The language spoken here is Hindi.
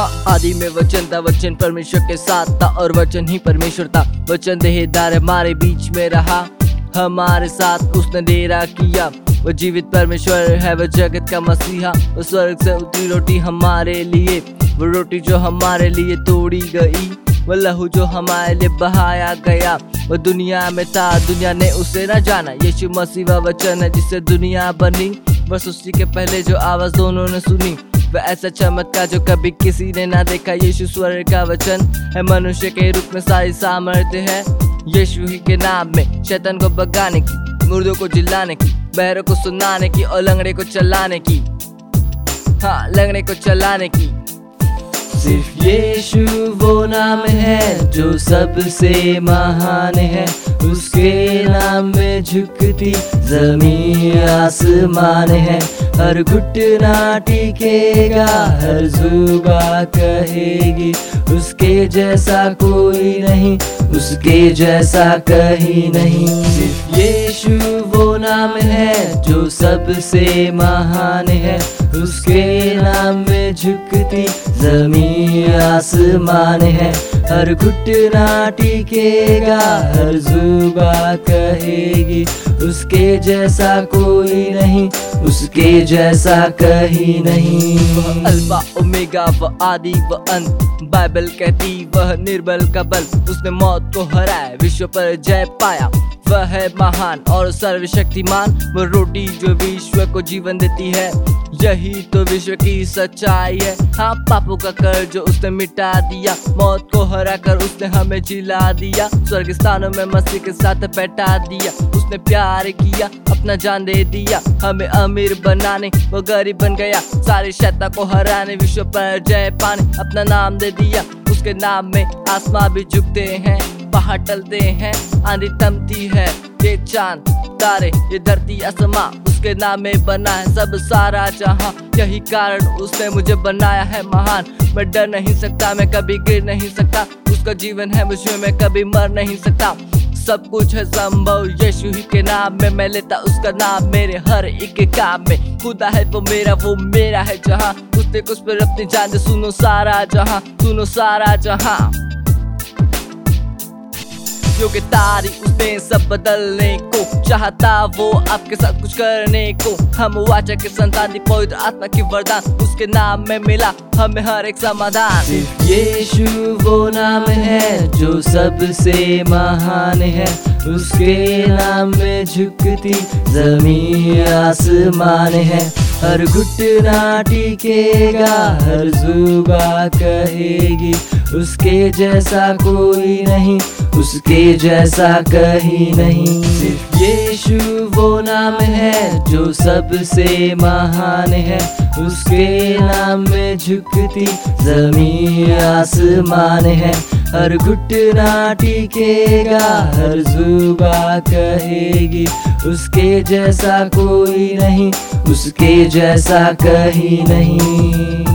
आदि में वचन था, वचन परमेश्वर के साथ था और वचन ही परमेश्वर था। वचन देहदार हमारे बीच में रहा, हमारे साथ उसने डेरा किया। वो जीवित परमेश्वर है, वो जगत का मसीहा। वो स्वर्ग से उतरी रोटी हमारे लिए, वो रोटी जो हमारे लिए तोड़ी गई। वो लहू जो हमारे लिए बहाया गया। वो दुनिया में था, दुनिया ने उसे न जाना। यीशु मसीह वचन है जिससे दुनिया बनी। बस उसी के पहले जो आवाज़ दोनों ने सुनी वह ऐसा चमत्कार जो कभी किसी ने ना देखा। यीशु स्वर्ग का वचन है, मनुष्य के रूप में सारी सामर्थ्य है। यीशु ही के नाम में शैतान को भगाने की, मुर्दों को जिलाने की बहरों को सुनाने की और लंगड़े को चलाने की। हाँ लंगड़े को चलाने की। सिर्फ़ यीशु वो नाम है जो सबसे महान है। उसके नाम में झुकती ज़मीन आसमान है। हर घुटना टिकेगा, हर जुबा कहेगी, उसके जैसा कोई नहीं, उसके जैसा कहीं नहीं। सिर्फ़ यीशु वो नाम है जो सबसे महान है, उसके नाम में झुकती ज़मीन आसमान है। हर घुटना टिकेगा, हर जुबा कहेगी, उसके जैसा कोई नहीं, उसके जैसा कहीं नहीं। वह अल्फ़ा, ओमेगा, व आदि, व अंत बाइबल कहती, वह निर्बल का बल उसने मौत को हराया, विश्व पर जय पाया। वह है महान और सर्वशक्तिमान वो रोटी जो विश्व को जीवन देती है। यही तो विश्व की सच्चाई है। हाँ पापों का कर जो उसने मिटा दिया। मौत को हरा कर उसने हमें जिला दिया। स्वर्ग स्थानों में मसीह के साथ बैठा दिया। उसने प्यार किया, अपना जान दे दिया। हमें अमीर बनाने वो गरीब बन गया। सारे शैता को हराने विश्व पर जय पाने अपना नाम दे दिया। उसके नाम में आसमां भी झुकते हैं, पहाड़ टलते हैं। आंधी थमती है, ये चाँद, तारे, ये धरती आसमां। उसके नाम में बना है सब सारा जहाँ। यही कारण उसने मुझे बनाया है महान। मैं डर नहीं सकता, मैं कभी गिर नहीं सकता। उसका जीवन है मुझे मैं कभी मर नहीं सकता। सब कुछ है संभव, यीशु ही के नाम में। मैं लेता उसका नाम मेरे हर एक काम में। खुदा है वो मेरा वो मेरा है जहाँ। कुछ पर अपनी जान सुनो सारा जहाँ, सुनो सारा जहाँ। जो कि तारी उसने सब बदलने को चाहता वो आपके साथ कुछ करने को। हम वाचा के संतान पवित्र आत्मा की वरदान, उसके नाम में मिला हमें हर एक समाधान। सिर्फ़ यीशु वो नाम है जो सबसे महान है। उसके नाम में झुकती ज़मीन, आसमान है। हर घुटना टिकेगा हर जुबा कहेगी उसके जैसा कोई नहीं उसके जैसा कहीं नहीं। सिर्फ़ यीशु वो नाम है जो सबसे महान है। उसके नाम में झुकती ज़मीन आसमान है। हर घुटना टिकेगा हर जुबा कहेगी। उसके जैसा कोई नहीं उसके जैसा कहीं नहीं।